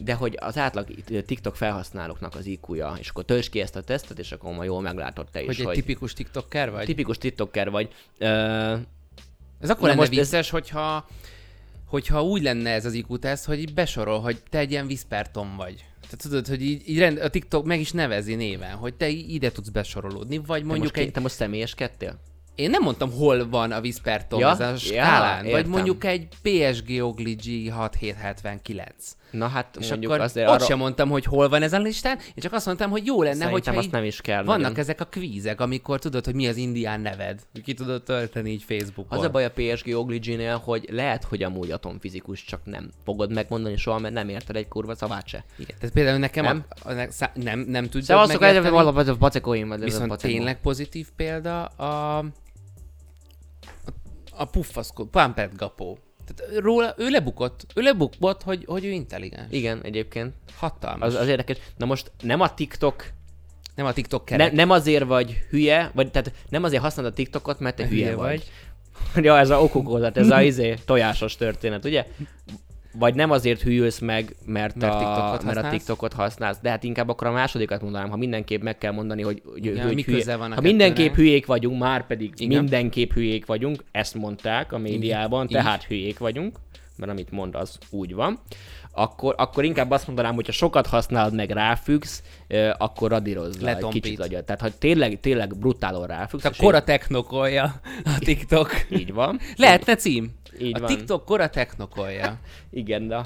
Speaker 2: de hogy az átlag TikTok felhasználóknak az IQ-ja, és akkor töltsd ki ezt a tesztet, és akkor majd jól meglátod te is,
Speaker 1: Hogy egy
Speaker 2: hogy
Speaker 1: tipikus TikToker vagy?
Speaker 2: tipikus TikToker vagy. Ö,
Speaker 1: Ez akkor lenne
Speaker 2: most ez-
Speaker 1: vicces, hogyha, hogyha úgy lenne ez az IQ teszt, hogy besorol, hogy te egy ilyen Whisperton vagy. Tehát tudod, hogy így, így rend, a TikTok meg is nevezi néven, hogy te ide tudsz besorolódni, vagy
Speaker 2: te,
Speaker 1: mondjuk
Speaker 2: most,
Speaker 1: egy...
Speaker 2: te most személyeskedtél?
Speaker 1: Én nem mondtam, hol van a Whisperton
Speaker 2: Ja,
Speaker 1: ez a
Speaker 2: ja,
Speaker 1: skálán, vagy
Speaker 2: értem.
Speaker 1: mondjuk egy PSG Ogli G6779.
Speaker 2: Na hát
Speaker 1: És
Speaker 2: mondjuk
Speaker 1: akkor
Speaker 2: azért
Speaker 1: ott
Speaker 2: arra...
Speaker 1: sem mondtam, hogy hol van ez a listán, én csak azt mondtam, hogy jó lenne, hogyha
Speaker 2: azt
Speaker 1: így
Speaker 2: nem is kell
Speaker 1: vannak
Speaker 2: nagyon.
Speaker 1: ezek a kvízek, amikor tudod, hogy mi az indián neved. Ki tudod tölteni így Facebookon.
Speaker 2: Az a baj a PSG Ogligy-nél, hogy lehet, hogy amúgy atomfizikus, csak nem fogod megmondani soha, mert nem érted egy kurva szavát se.
Speaker 1: Igen, tehát például nekem
Speaker 2: Nem?
Speaker 1: A, a, ne- szá- nem, nem tudod
Speaker 2: Szevasztok,
Speaker 1: megérteni,
Speaker 2: egyébként valami a pacekóim,
Speaker 1: viszont tényleg pozitív példa a, a, puffaszkó, Pumped Gapó. Tehát róla, ő lebukott, ő lebukott, hogy, hogy ő intelligens.
Speaker 2: Igen, egyébként.
Speaker 1: Hatalmas.
Speaker 2: Az, az érdekes. Na most nem a TikTok,
Speaker 1: nem a TikTok
Speaker 2: ne,
Speaker 1: kerek.
Speaker 2: nem azért vagy hülye, vagy tehát nem azért használod a TikTokot, mert te hülye,
Speaker 1: Hülye
Speaker 2: vagy.
Speaker 1: vagy.
Speaker 2: ja, ez a okogózat, ez a izé, tojásos történet, ugye? Vagy nem azért hűlsz meg, mert,
Speaker 1: Mert
Speaker 2: a,
Speaker 1: TikTokot
Speaker 2: mert a? TikTokot használsz, de hát inkább akkor a másodikat mondanám, ha mindenképp meg kell mondani, hogy, hogy,
Speaker 1: Igen,
Speaker 2: hogy
Speaker 1: mi
Speaker 2: hülye.
Speaker 1: van a
Speaker 2: Ha mindenképp
Speaker 1: kettőnek?
Speaker 2: hülyék vagyunk, már pedig
Speaker 1: Igen.
Speaker 2: mindenképp hülyék vagyunk, ezt mondták a médiában,
Speaker 1: Így.
Speaker 2: tehát hülyék vagyunk, mert amit mond, az úgy van. Akkor, akkor inkább azt mondanám, hogy ha sokat használod, meg ráfüggsz, akkor radírozz le egy kicsit agyat. Tehát, ha tényleg, tényleg brutálon ráfüggsz, és
Speaker 1: kora technokolja a TikTok.
Speaker 2: így van.
Speaker 1: Lehetne cím?
Speaker 2: Így
Speaker 1: a
Speaker 2: van.
Speaker 1: TikTok kora technokolja.
Speaker 2: Igen, de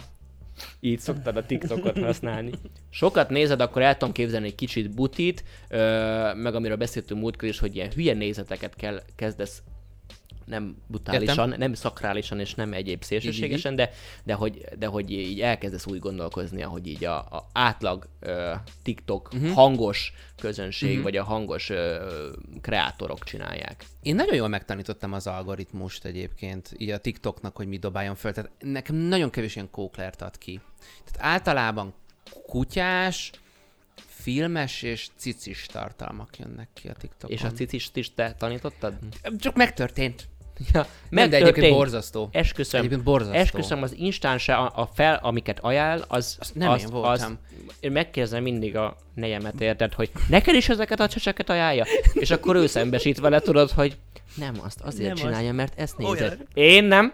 Speaker 2: így szoktad a TikTokot használni. Sokat nézed, akkor el tudom képzelni egy kicsit butit, meg amiről beszéltünk múltkor is, hogy ilyen hülye nézeteket kell, kezdesz nem brutálisan,
Speaker 1: Értem.
Speaker 2: nem szakrálisan és nem egyéb szélsőségesen, de, de, hogy, de hogy így elkezdesz úgy gondolkozni, hogy így a, a átlag ö, TikTok uh-huh. hangos közönség, uh-huh. vagy a hangos ö, kreátorok csinálják.
Speaker 1: Én nagyon jól megtanítottam az algoritmust egyébként, így a TikToknak, hogy mi dobáljon föl. Tehát nekem nagyon kevés ilyen kóklert ad ki. Tehát általában kutyás, filmes és cicis tartalmak jönnek ki a TikTokon.
Speaker 2: És a cicist is te tanítottad?
Speaker 1: Csak megtörtént.
Speaker 2: Ja,
Speaker 1: Nem, de egyébként borzasztó.
Speaker 2: Esküszöm.
Speaker 1: Egyébként borzasztó.
Speaker 2: Esküszöm, az instánse a, a fel, amiket ajánl, az,
Speaker 1: Azt nem én voltam.
Speaker 2: én megkérdezem mindig a nejemet, érted, hogy neked is ezeket a cseseket ajánlja? És akkor ő szembesít vele, tudod, hogy nem azt azért
Speaker 1: Nem
Speaker 2: csinálja, mert ezt
Speaker 1: Olyan.
Speaker 2: nézed. Én nem.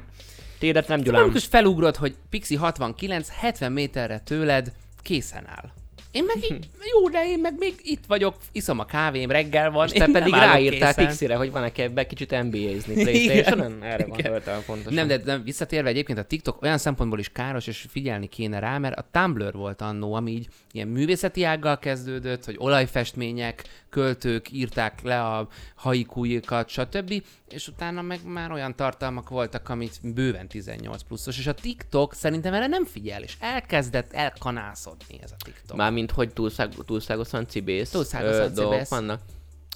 Speaker 2: Tédet nem, Gyulám.
Speaker 1: Amikor felugrod, hogy Pixi 69, 70 méterre tőled készen áll. Én meg így, jó, de én meg még itt vagyok, iszom a kávém, reggel van,
Speaker 2: És te pedig
Speaker 1: nem
Speaker 2: ráírtál. Pixire, hogy van-e ebbe kicsit NBA-zni Playstation-on? Erre gondoltam pontosan.
Speaker 1: Nem, de, de visszatérve egyébként a TikTok olyan szempontból is káros, és figyelni kéne rá, mert a Tumblr volt annó, ami így ilyen művészeti ággal kezdődött, hogy olajfestmények, költők írták le a haikújukat, stb. És utána meg már olyan tartalmak voltak, amit bőven 18 pluszos, és a TikTok szerintem erre nem figyel, és elkezdett elkanászodni ez a TikTok.
Speaker 2: Mármint, hogy túlszág, túlságosan cibész
Speaker 1: Túlságosan
Speaker 2: dolgok vannak.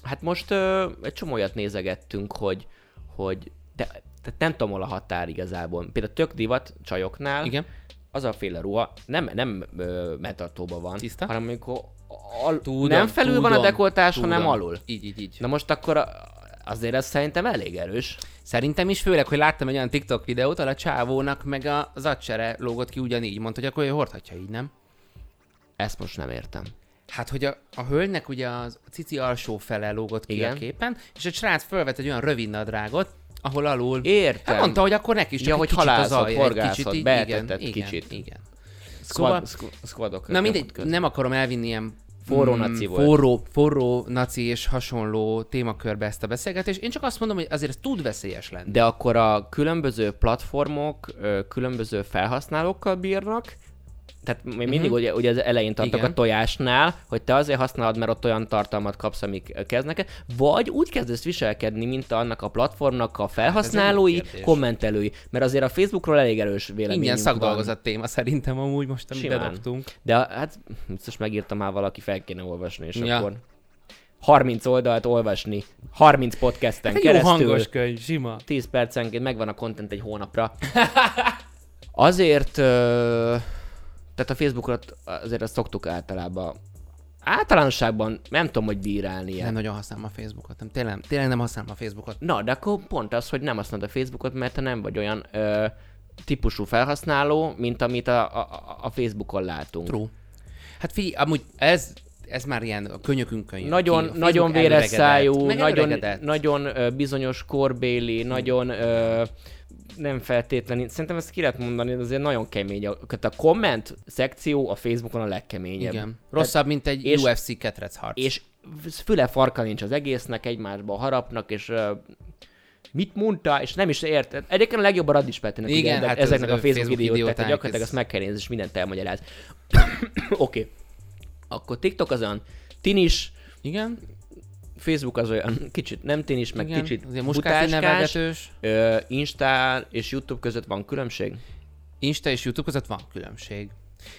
Speaker 2: Hát most ö, egy csomó olyat nézegettünk, hogy, hogy de, tehát nem tudom, hol a határ igazából. Például tök divat csajoknál,
Speaker 1: Igen.
Speaker 2: az a féle ruha nem, nem ö, metatóban van,
Speaker 1: Tiszta?
Speaker 2: hanem amikor al,
Speaker 1: Tudom,
Speaker 2: nem felül van a
Speaker 1: tudom,
Speaker 2: dekoltás,
Speaker 1: tudom.
Speaker 2: hanem alul.
Speaker 1: Így, így, így.
Speaker 2: Na most akkor a, azért ez szerintem elég erős.
Speaker 1: Szerintem is, főleg, hogy láttam egy olyan TikTok videót, ahol a csávónak meg a zacsere lógott ki ugyanígy, mondta, hogy akkor ő hordhatja így, nem?
Speaker 2: Ezt most nem értem.
Speaker 1: Hát, hogy a, a hölgynek ugye az a cici alsó fele lógott ki
Speaker 2: Igen.
Speaker 1: a képen, és a srác felvett egy olyan rövid nadrágot, ahol alul...
Speaker 2: Értem.
Speaker 1: Hát mondta, hogy akkor neki is csak
Speaker 2: Ja,
Speaker 1: egy
Speaker 2: hogy
Speaker 1: kicsit az alja, egy kicsit így, igen,
Speaker 2: kicsit.
Speaker 1: Igen, igen.
Speaker 2: Squad,
Speaker 1: Szóval,
Speaker 2: squ- squadok.
Speaker 1: na mindegy, nem akarom elvinni ilyen
Speaker 2: Forró
Speaker 1: mm,
Speaker 2: naci volt.
Speaker 1: forró, forró naci és hasonló témakörbe ezt a beszélgetést. Én csak azt mondom, hogy azért ez tud veszélyes lenni.
Speaker 2: De akkor a különböző platformok különböző felhasználókkal bírnak, tehát még mindig uh-huh. ugye, ugye az elején tartok
Speaker 1: Igen.
Speaker 2: a tojásnál, hogy te azért használod, mert ott olyan tartalmat kapsz, amik kezdnek vagy úgy kezdesz viselkedni, mint annak a platformnak a felhasználói,
Speaker 1: kérdés.
Speaker 2: kommentelői, mert azért a Facebookról elég erős véleményünk
Speaker 1: Ingyen
Speaker 2: van.
Speaker 1: szakdolgozat téma szerintem amúgy most, amit bedobtunk.
Speaker 2: De hát biztos megírta már valaki, fel kéne olvasni, és
Speaker 1: Ja.
Speaker 2: akkor 30 oldalt olvasni, 30 podcasten
Speaker 1: Hát egy jó
Speaker 2: keresztül.
Speaker 1: hangos könyv, sima.
Speaker 2: 10 percenként megvan a content egy hónapra. Azért, ö, tehát a Facebookot azért azt szoktuk általában általánosságban nem tudom, hogy bírálni
Speaker 1: Nem nagyon használom a Facebookot. Nem, tényleg, tényleg nem használom a Facebookot.
Speaker 2: Na, de akkor pont az, hogy nem használod a Facebookot, mert te nem vagy olyan ö, típusú felhasználó, mint amit a, a, a Facebookon látunk.
Speaker 1: True. Hát figyelj, amúgy ez, ez már ilyen a könyökünkön jön
Speaker 2: Nagyon,
Speaker 1: ki.
Speaker 2: Nagyon véres szájú, nagyon, nagyon bizonyos korbéli, nagyon ö, nem feltétlenül, szerintem ezt ki lehet mondani, de azért nagyon kemény. A, a komment szekció a Facebookon a legkeményebb.
Speaker 1: Igen. Rosszabb, mint egy
Speaker 2: és-
Speaker 1: UFC ketrec harc.
Speaker 2: És füle farka nincs az egésznek, egymásba harapnak, és mit mondta, és nem is érted. Egyébként a legjobb a Radis Petinek,
Speaker 1: Igen,
Speaker 2: ugye,
Speaker 1: hát
Speaker 2: ezeknek
Speaker 1: ez
Speaker 2: a Facebook,
Speaker 1: Facebook
Speaker 2: videót, tehát
Speaker 1: idióták,
Speaker 2: gyakorlatilag
Speaker 1: ez-
Speaker 2: azt meg kell nézni, és mindent elmagyaráz. Oké. okay. Akkor TikTok az olyan tinis,
Speaker 1: Igen?
Speaker 2: Facebook az olyan kicsit nem tinis, meg
Speaker 1: Igen.
Speaker 2: kicsit
Speaker 1: Azért
Speaker 2: butáskás. Ö, Insta és YouTube között van különbség?
Speaker 1: Insta és YouTube között van különbség.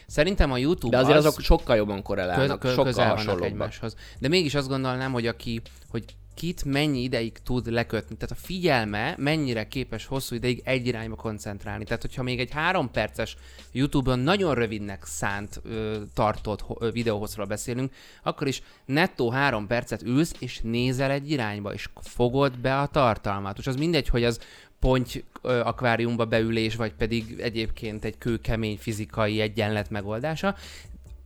Speaker 1: Szerintem a YouTube
Speaker 2: De azért
Speaker 1: az
Speaker 2: azok sokkal jobban korrelálnak,
Speaker 1: köz, köz,
Speaker 2: sokkal hasonlóbbak.
Speaker 1: egymáshoz. De mégis azt gondolnám, hogy aki, hogy kit mennyi ideig tud lekötni, tehát a figyelme mennyire képes hosszú ideig egy irányba koncentrálni. Tehát, hogyha még egy három perces YouTube-on nagyon rövidnek szánt ö, tartott ö, videóhosszról beszélünk, akkor is nettó három percet ülsz, és nézel egy irányba, és fogod be a tartalmat. És az mindegy, hogy az ponty ö, akváriumba beülés, vagy pedig egyébként egy kőkemény fizikai egyenlet megoldása.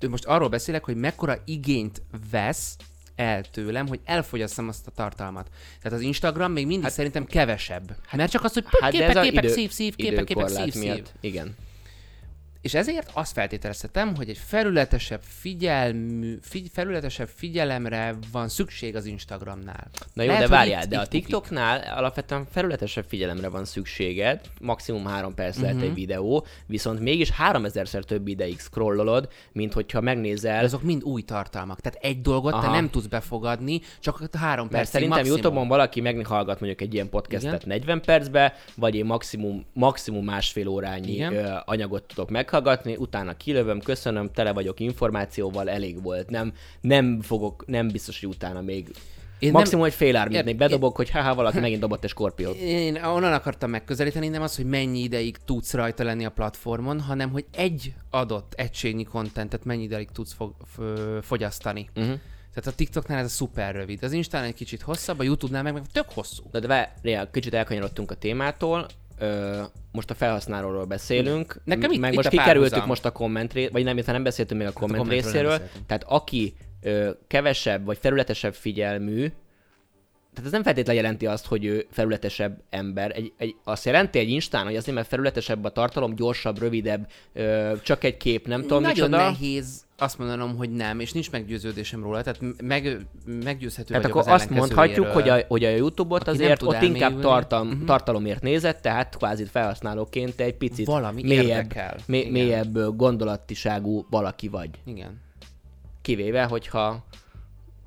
Speaker 1: Most arról beszélek, hogy mekkora igényt vesz el tőlem, hogy elfogyasszam azt a tartalmat. Tehát az Instagram még mindig hát, szerintem kevesebb. Hát, Mert csak az, hogy
Speaker 2: Hát
Speaker 1: képek, képek,
Speaker 2: idő-
Speaker 1: szív, szív, képek, képek, szív, szív.
Speaker 2: Igen.
Speaker 1: És ezért azt feltételezhetem, hogy egy felületesebb, figyelmű, figy, felületesebb figyelemre van szükség az Instagramnál.
Speaker 2: Na jó,
Speaker 1: Lehet,
Speaker 2: de várjál,
Speaker 1: itt-
Speaker 2: de a
Speaker 1: itt bukik.
Speaker 2: TikToknál alapvetően felületesebb figyelemre van szükséged, maximum három perc lehet
Speaker 1: Mhm.
Speaker 2: egy videó, viszont mégis 3000-szer több ideig scrollolod, mint hogyha megnézel,
Speaker 1: De azok mind új tartalmak. Tehát egy dolgot Aha. te nem tudsz befogadni, csak három
Speaker 2: mert
Speaker 1: percig
Speaker 2: szerintem
Speaker 1: maximum.
Speaker 2: Youtube-on valaki meghallgat mondjuk egy ilyen podcastet 40 percbe, vagy én maximum, maximum másfél órányi
Speaker 1: Igen.
Speaker 2: anyagot tudok meghallgatni, utána kilövöm, köszönöm, tele vagyok információval, elég volt. Nem, nem fogok, nem biztos, hogy utána még
Speaker 1: Én
Speaker 2: maximum egy fél ármét még bedobok, hogy haha, valaki megint dobott egy skorpiót.
Speaker 1: Én onnan akartam megközelíteni, nem az, hogy mennyi ideig tudsz rajta lenni a platformon, hanem hogy egy adott egységnyi kontentet mennyi ideig tudsz fog, fogyasztani.
Speaker 2: Uh-huh.
Speaker 1: Tehát a TikToknál ez a szuper rövid. Az Instán egy kicsit hosszabb, a YouTube-nál meg, meg tök hosszú.
Speaker 2: Na de várjál, kicsit elkanyarodtunk a témától. Ö, most a felhasználóról beszélünk.
Speaker 1: Nekem itt-
Speaker 2: meg
Speaker 1: itt
Speaker 2: most
Speaker 1: a
Speaker 2: kikerültük
Speaker 1: párhuzam.
Speaker 2: most a komment ré... vagy nem, nem beszéltünk még a komment
Speaker 1: kommentről nem
Speaker 2: részéről.
Speaker 1: beszéltünk.
Speaker 2: Tehát aki ö, kevesebb vagy felületesebb figyelmű, tehát ez nem feltétlenül jelenti azt, hogy ő felületesebb ember. Egy, egy, azt jelenti egy Instán, hogy azért, mert felületesebb a tartalom, gyorsabb, rövidebb, ö, csak egy kép, nem tudom
Speaker 1: Nagyon
Speaker 2: micsoda.
Speaker 1: nehéz azt mondanom, hogy nem, és nincs meggyőződésem róla, tehát meg, meggyőzhető
Speaker 2: Tehát
Speaker 1: vagyok
Speaker 2: akkor
Speaker 1: az
Speaker 2: azt mondhatjuk, hogy a, hogy a YouTube-ot azért ott inkább
Speaker 1: elmélyülni.
Speaker 2: tartalm,
Speaker 1: Mhm.
Speaker 2: tartalomért nézett, tehát kvázi felhasználóként egy picit
Speaker 1: Valami
Speaker 2: mélyebb,
Speaker 1: érdekel.
Speaker 2: mé- mélyebb gondolatiságú valaki vagy.
Speaker 1: Igen.
Speaker 2: Kivéve, hogyha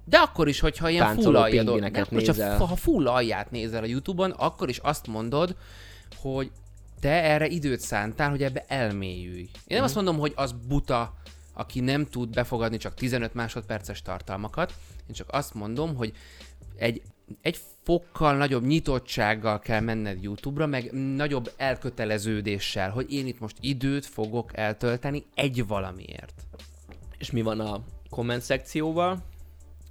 Speaker 1: De akkor is, hogyha ilyen full aljad, de
Speaker 2: nézel.
Speaker 1: ha full alját nézel a Youtube-on, akkor is azt mondod, hogy te erre időt szántál, hogy ebbe elmélyülj. Én nem
Speaker 2: Mhm.
Speaker 1: azt mondom, hogy az buta, aki nem tud befogadni csak 15 másodperces tartalmakat. Én csak azt mondom, hogy egy, egy fokkal nagyobb nyitottsággal kell menned YouTube-ra, meg nagyobb elköteleződéssel, hogy én itt most időt fogok eltölteni egy valamiért.
Speaker 2: és mi van a komment szekcióval,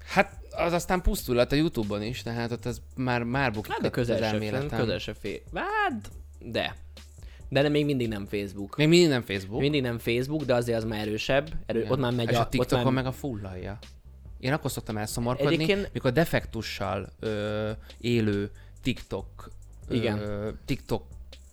Speaker 1: Hát az aztán pusztulat a Youtube-on is, tehát ott az már, már bukik
Speaker 2: hát de
Speaker 1: az
Speaker 2: közel se,
Speaker 1: elméletem.
Speaker 2: közel se fél. Hát, de. De, de még mindig nem Facebook.
Speaker 1: Még mindig nem Facebook.
Speaker 2: Mindig nem Facebook, de azért az már erősebb. Erő,
Speaker 1: Igen.
Speaker 2: ott már megy
Speaker 1: És
Speaker 2: a,
Speaker 1: a TikTokon
Speaker 2: már...
Speaker 1: meg a fullalja. Én akkor szoktam elszomorkodni,
Speaker 2: Egyébként-
Speaker 1: mikor defektussal ö, élő TikTok
Speaker 2: Igen.
Speaker 1: Ö, TikTok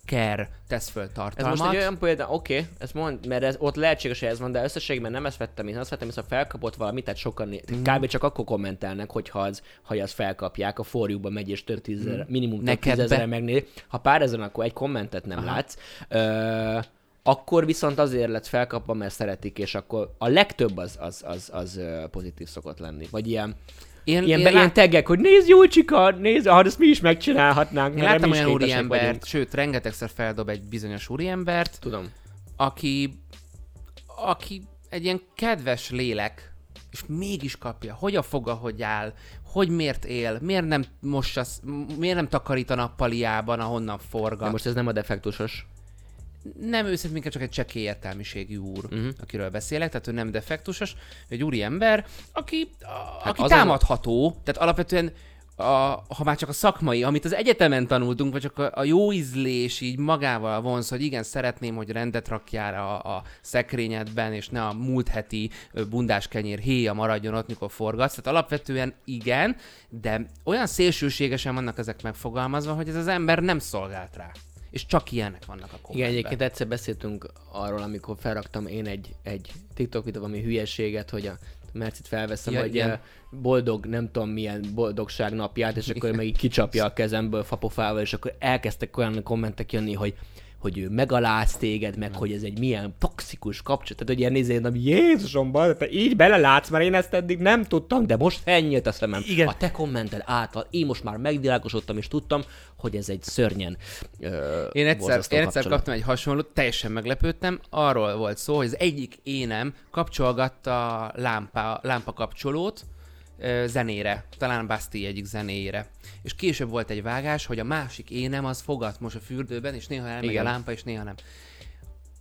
Speaker 1: care tesz föl
Speaker 2: Ez
Speaker 1: tartalmat.
Speaker 2: most egy olyan példa, oké, okay, ezt mond, mert ez, ott lehetséges, hogy ez van, de összességében nem ezt vettem én, azt vettem, hogy felkapott valamit, tehát sokan, mm. kb. csak akkor kommentelnek, hogyha az, ha azt felkapják, a forjúba megy és több tízezer, mm. minimum több tízezer megnéz. Ha pár ezen, akkor egy kommentet nem Aha. látsz. Ö, akkor viszont azért lett felkapva, mert szeretik, és akkor a legtöbb az, az, az, az, pozitív szokott lenni. Vagy ilyen,
Speaker 1: Én,
Speaker 2: ilyen,
Speaker 1: én,
Speaker 2: be, ilyen
Speaker 1: lát,
Speaker 2: teggek, hogy nézd Júlcsika, nézd, hát ezt mi is megcsinálhatnánk.
Speaker 1: én láttam olyan úriembert,
Speaker 2: vagyunk.
Speaker 1: sőt, rengetegszer feldob egy bizonyos úriembert,
Speaker 2: Tudom.
Speaker 1: aki, aki egy ilyen kedves lélek, és mégis kapja, hogy a foga hogy áll, hogy miért él, miért nem mossa, miért nem takarít a nappaliában, ahonnan
Speaker 2: De
Speaker 1: forgat.
Speaker 2: most ez nem a defektusos.
Speaker 1: Nem őszintén minket csak egy csekély értelmiségű úr, uh-huh. akiről beszélek, tehát ő nem defektusos, egy úri ember, aki, a,
Speaker 2: Hát
Speaker 1: aki
Speaker 2: az az-
Speaker 1: támadható, tehát alapvetően a, ha már csak a szakmai, amit az egyetemen tanultunk, vagy csak a, a jó ízlés így magával vonz, hogy igen, szeretném, hogy rendet rakjál a, a szekrényedben, és ne a múlt heti bundás kenyér héja maradjon ott, mikor forgatsz. Tehát alapvetően igen, de olyan szélsőségesen vannak ezek megfogalmazva, hogy ez az ember nem szolgált rá. És csak ilyenek vannak a kommentben.
Speaker 2: Igen, egyébként egyszer beszéltünk arról, amikor felraktam én egy, egy TikTok videó, ami hülyeséget, hogy a Mercit felveszem,
Speaker 1: Ja,
Speaker 2: hogy
Speaker 1: igen.
Speaker 2: eh, boldog, nem tudom milyen boldogság napját, és akkor meg így kicsapja a kezemből fapofával, és akkor elkezdtek olyan kommentek jönni, hogy hogy ő megaláz téged, meg hogy ez egy milyen toxikus kapcsolat. Tehát, hogy ilyen nézé, hogy Jézusom, bal, te így belelátsz, mert én ezt eddig nem tudtam, de most felnyílt a szemem.
Speaker 1: Igen.
Speaker 2: A te kommented által én most már megvilágosodtam, és tudtam, hogy ez egy szörnyen ö,
Speaker 1: Én egyszer, én egyszer kaptam egy hasonlót, teljesen meglepődtem. Arról volt szó, hogy az egyik énem kapcsolgatta a lámpa, lámpa kapcsolót zenére, talán Basti egyik zenéjére. És később volt egy vágás, hogy a másik énem az fogat most a fürdőben, és néha elmegy
Speaker 2: Igen.
Speaker 1: a lámpa, és néha nem.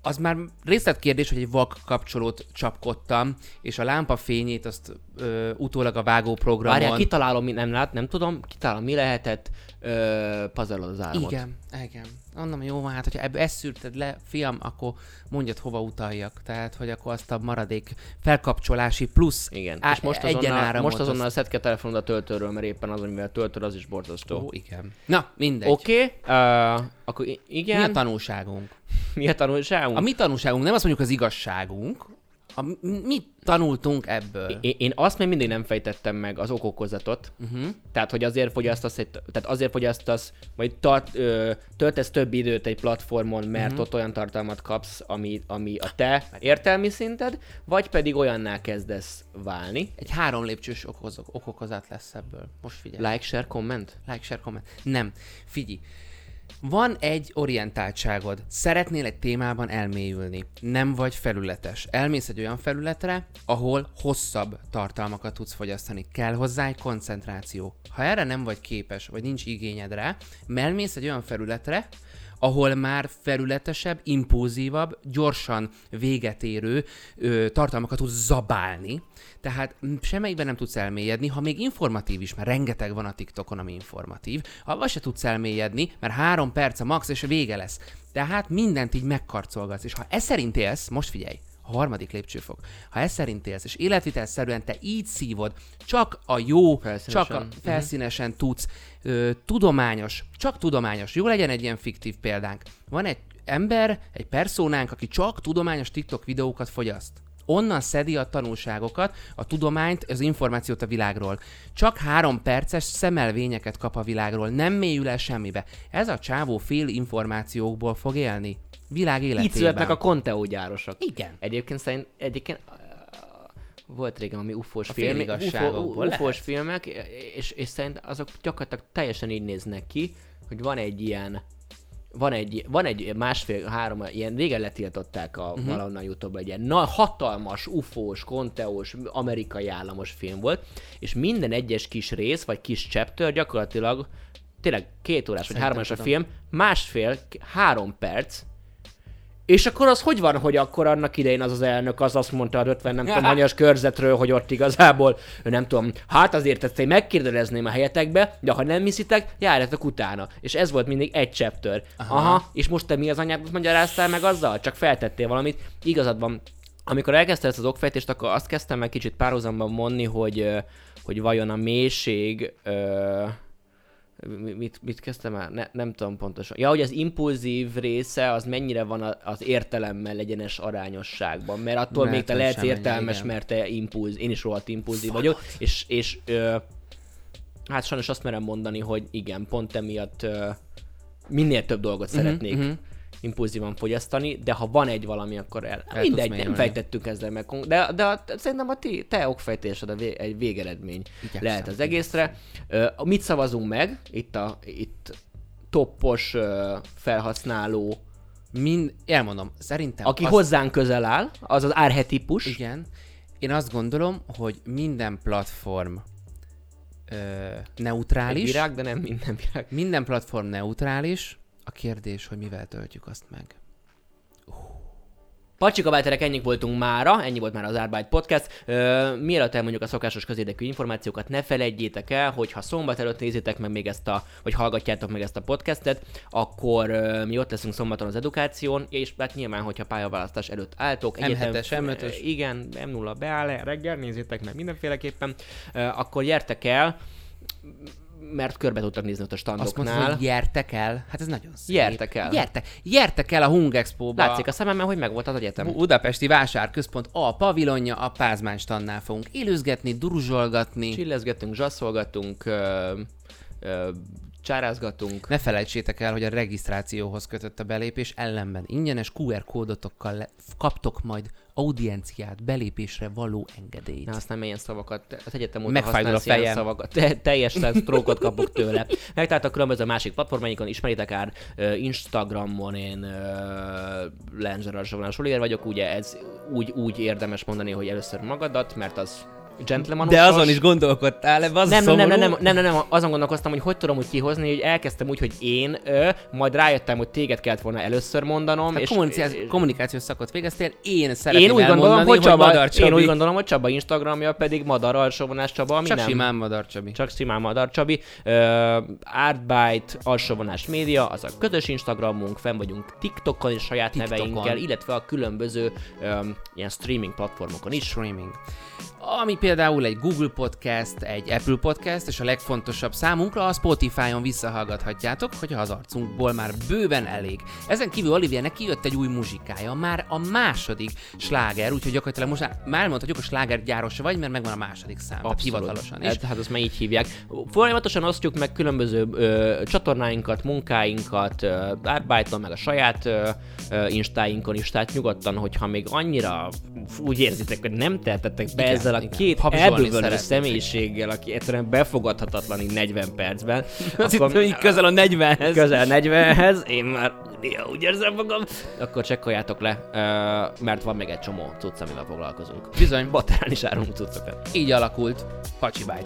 Speaker 1: Az már részletkérdés, hogy egy vak kapcsolót csapkodtam, és a lámpa fényét azt ö, utólag a vágóprogramon...
Speaker 2: Várjál, kitalálom, mi nem lát, nem tudom, kitalálom, mi lehetett, ö, az álmot.
Speaker 1: Igen, igen. Mondom, jó, van, hát hogyha ebbe ezt szűrted le, fiam, akkor mondjad, hova utaljak. Tehát, hogy akkor azt a maradék felkapcsolási plusz
Speaker 2: Igen.
Speaker 1: á-
Speaker 2: és most azonnal, most azonnal ki a telefonod a töltőről, mert éppen az, amivel töltöd, az is borzasztó.
Speaker 1: Ó, igen. Na, mindegy.
Speaker 2: Oké, okay, uh, akkor i-
Speaker 1: Mi
Speaker 2: igen,
Speaker 1: a tanulságunk?
Speaker 2: mi a tanulságunk?
Speaker 1: A mi tanulságunk, nem azt mondjuk az igazságunk, a, mi- mit tanultunk ebből?
Speaker 2: Én, én azt még mindig nem fejtettem meg az okokozatot. Uh-huh. Tehát, hogy azért fogyasztasz, egy, tehát azért fogyasztasz, vagy tart, ö, töltesz több időt egy platformon, mert uh-huh. ott olyan tartalmat kapsz, ami, ami a te értelmi szinted, vagy pedig olyanná kezdesz válni.
Speaker 1: Egy három lépcsős okozok, okokozat lesz ebből. Most figyelj.
Speaker 2: Like, share, comment?
Speaker 1: Like, share, comment. Nem. Figyelj. Van egy orientáltságod, szeretnél egy témában elmélyülni, nem vagy felületes. Elmész egy olyan felületre, ahol hosszabb tartalmakat tudsz fogyasztani. Kell hozzá egy koncentráció. Ha erre nem vagy képes, vagy nincs igényed rá, elmész egy olyan felületre, ahol már felületesebb, impulzívabb, gyorsan véget érő ö, tartalmakat tudsz zabálni. Tehát mm, semmelyikben nem tudsz elmélyedni, ha még informatív is, mert rengeteg van a TikTokon, ami informatív, avval se tudsz elmélyedni, mert három perc a max, és vége lesz. Tehát mindent így megkarcolgatsz, és ha ez szerint élsz, most figyelj, a harmadik lépcsőfok. Ha ez szerint élsz, és életvitelszerűen te így szívod, csak a jó,
Speaker 2: Felszínesen.
Speaker 1: csak a felszínesen tudsz, ö, tudományos, csak tudományos, jó legyen egy ilyen fiktív példánk. Van egy ember, egy perszónánk, aki csak tudományos TikTok videókat fogyaszt. Onnan szedi a tanulságokat, a tudományt, az információt a világról. Csak három perces szemelvényeket kap a világról, nem mélyül el semmibe. Ez a csávó fél információkból fog élni. Világ életében.
Speaker 2: Így születnek a Conteo gyárosok.
Speaker 1: Igen.
Speaker 2: Egyébként szerint, egyébként uh, volt régen ami ufós film, ufós
Speaker 1: lehet.
Speaker 2: filmek, és, és szerint azok gyakorlatilag teljesen így néznek ki, hogy van egy ilyen van egy, van egy másfél, három, ilyen régen letiltották a, uh-huh. valahonnan Youtube-ba, egy ilyen na, hatalmas, ufós, konteós, amerikai államos film volt, és minden egyes kis rész, vagy kis chapter gyakorlatilag tényleg két órás, vagy három órás a film, másfél, három perc, és akkor az hogy van, hogy akkor annak idején az az elnök az azt mondta az 50 nem tudom, hanyas körzetről, hogy ott igazából, nem tudom, hát azért ezt én megkérdezném a helyetekbe, de ha nem hiszitek, járjatok utána. És ez volt mindig egy chapter. Aha, Aha és most te mi az anyádat magyaráztál meg azzal? Csak feltettél valamit. Igazad van, amikor elkezdte ezt az okfejtést, akkor azt kezdtem meg kicsit párhuzamban mondni, hogy, hogy vajon a mélység, ö, mit, mit kezdtem el? Ne, nem tudom pontosan. Ja, hogy az impulzív része az mennyire van az értelemmel egyenes arányosságban, mert attól
Speaker 1: Lehet,
Speaker 2: még te lehetsz
Speaker 1: ennyi,
Speaker 2: értelmes,
Speaker 1: igen.
Speaker 2: mert te impulz, én is rohadt impulzív vagyok, és, és ö, hát sajnos azt merem mondani, hogy igen, pont emiatt ö, minél több dolgot
Speaker 1: Mhm,
Speaker 2: szeretnék impulzívan fogyasztani, de ha van egy valami, akkor el.
Speaker 1: tudsz
Speaker 2: Mindegy, nem fejtettük ezzel meg, de, de a, szerintem a ti, te okfejtésed a vé, egy végeredmény
Speaker 1: Igyekszem,
Speaker 2: lehet az egészre. Ö, mit szavazunk meg? Itt a itt toppos ö, felhasználó,
Speaker 1: Mind, elmondom, szerintem...
Speaker 2: aki
Speaker 1: azt-
Speaker 2: hozzánk közel áll, az az arhetipus.
Speaker 1: Igen. Én azt gondolom, hogy minden platform ö,
Speaker 2: Egy
Speaker 1: neutrális.
Speaker 2: virág, de nem minden virág.
Speaker 1: Minden platform neutrális. A kérdés, hogy mivel töltjük azt meg.
Speaker 2: Pacsika Bájterek, ennyi voltunk mára, ennyi volt már az Arbeit Podcast. Ö, mielőtt elmondjuk a szokásos közérdekű információkat, ne felejtjétek el, hogy ha szombat előtt nézitek meg még ezt a, vagy hallgatjátok meg ezt a podcastet, akkor ö, mi ott leszünk szombaton az edukáción, és hát nyilván, hogyha pályaválasztás előtt álltok,
Speaker 1: M7-es, M5-ös.
Speaker 2: igen, M0 beáll reggel, nézzétek meg mindenféleképpen, ö, akkor gyertek el, mert körbe tudtak nézni ott a
Speaker 1: Azt mondtad,
Speaker 2: standoknál.
Speaker 1: hogy gyertek el. Hát ez nagyon szép.
Speaker 2: Gyertek el.
Speaker 1: Gyertek, gyertek el a Hung Expo-ba.
Speaker 2: Látszik a szememben, hogy megvolt az egyetem.
Speaker 1: Budapesti Vásárközpont A pavilonja, a Pázmány standnál fogunk élőzgetni, duruzsolgatni.
Speaker 2: Csillezgetünk, zsasszolgatunk, ö, ö, csárázgatunk.
Speaker 1: Ne felejtsétek el, hogy a regisztrációhoz kötött a belépés ellenben ingyenes QR kódotokkal le- kaptok majd audienciát, belépésre való engedélyt.
Speaker 2: Ne használj ilyen szavakat, az egyetem óta
Speaker 1: Megfájdul a
Speaker 2: ilyen
Speaker 1: fejem.
Speaker 2: szavakat. Te, teljesen sztrókot kapok tőle. Megtaláltak különböző másik platformainkon, ismeritek ár, ö, Instagramon én Arzsavonás Oliver vagyok, ugye ez úgy, úgy érdemes mondani, hogy először magadat, mert az gentlemanos.
Speaker 1: De azon is gondolkodtál, ebbe az
Speaker 2: nem, nem, nem, nem, nem, nem, nem, nem, azon gondolkoztam, hogy hogy tudom úgy kihozni, hogy elkezdtem úgy, hogy én, ö, majd rájöttem, hogy téged kellett volna először mondanom,
Speaker 1: Hát
Speaker 2: és,
Speaker 1: kommunikációs, kommunikációs szakot végeztél, én szeretném
Speaker 2: én úgy gondolom, hogy Csaba,
Speaker 1: Madar Csabi.
Speaker 2: én úgy gondolom, hogy Csaba Instagramja pedig Madar alsóvonás Csaba, ami
Speaker 1: Csak
Speaker 2: nem.
Speaker 1: simán Madar Csabi.
Speaker 2: Csak simán Madar Csabi. Artbyte, alsóvonás média, az a közös Instagramunk, fenn vagyunk TikTokon is saját
Speaker 1: TikTokon.
Speaker 2: neveinkkel, illetve a különböző um, ilyen streaming platformokon is.
Speaker 1: streaming. Ami például egy Google Podcast, egy Apple Podcast, és a legfontosabb számunkra a Spotify-on visszahallgathatjátok, hogy az arcunkból már bőven elég. Ezen kívül Oliviernek kijött egy új muzsikája, már a második sláger, úgyhogy gyakorlatilag most már- mondhatjuk, hogy slágergyáros vagy, mert megvan a második szám, tehát hivatalosan is.
Speaker 2: Hát, hát azt már így hívják. Folyamatosan osztjuk meg különböző ö, csatornáinkat, munkáinkat, ö, Artbyte-on, meg a saját ö, instáinkon is, tehát nyugodtan, hogyha még annyira úgy érzitek, hogy nem tehetettek be
Speaker 1: igen,
Speaker 2: ezzel a
Speaker 1: igen.
Speaker 2: két elbűvölő személyiséggel, aki egyszerűen befogadhatatlan így 40 percben.
Speaker 1: Azt akkor... hittem, közel a 40-hez.
Speaker 2: Közel 40-hez, én már néha úgy érzem magam. Akkor csekkoljátok le, mert van még egy csomó cucc, amivel foglalkozunk.
Speaker 1: Bizony.
Speaker 2: Baterán is árunk cuccokat.
Speaker 1: Így alakult. Pacsi báj,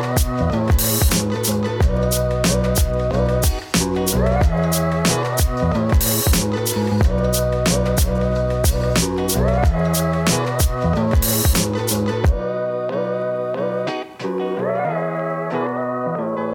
Speaker 2: Thank you. thank you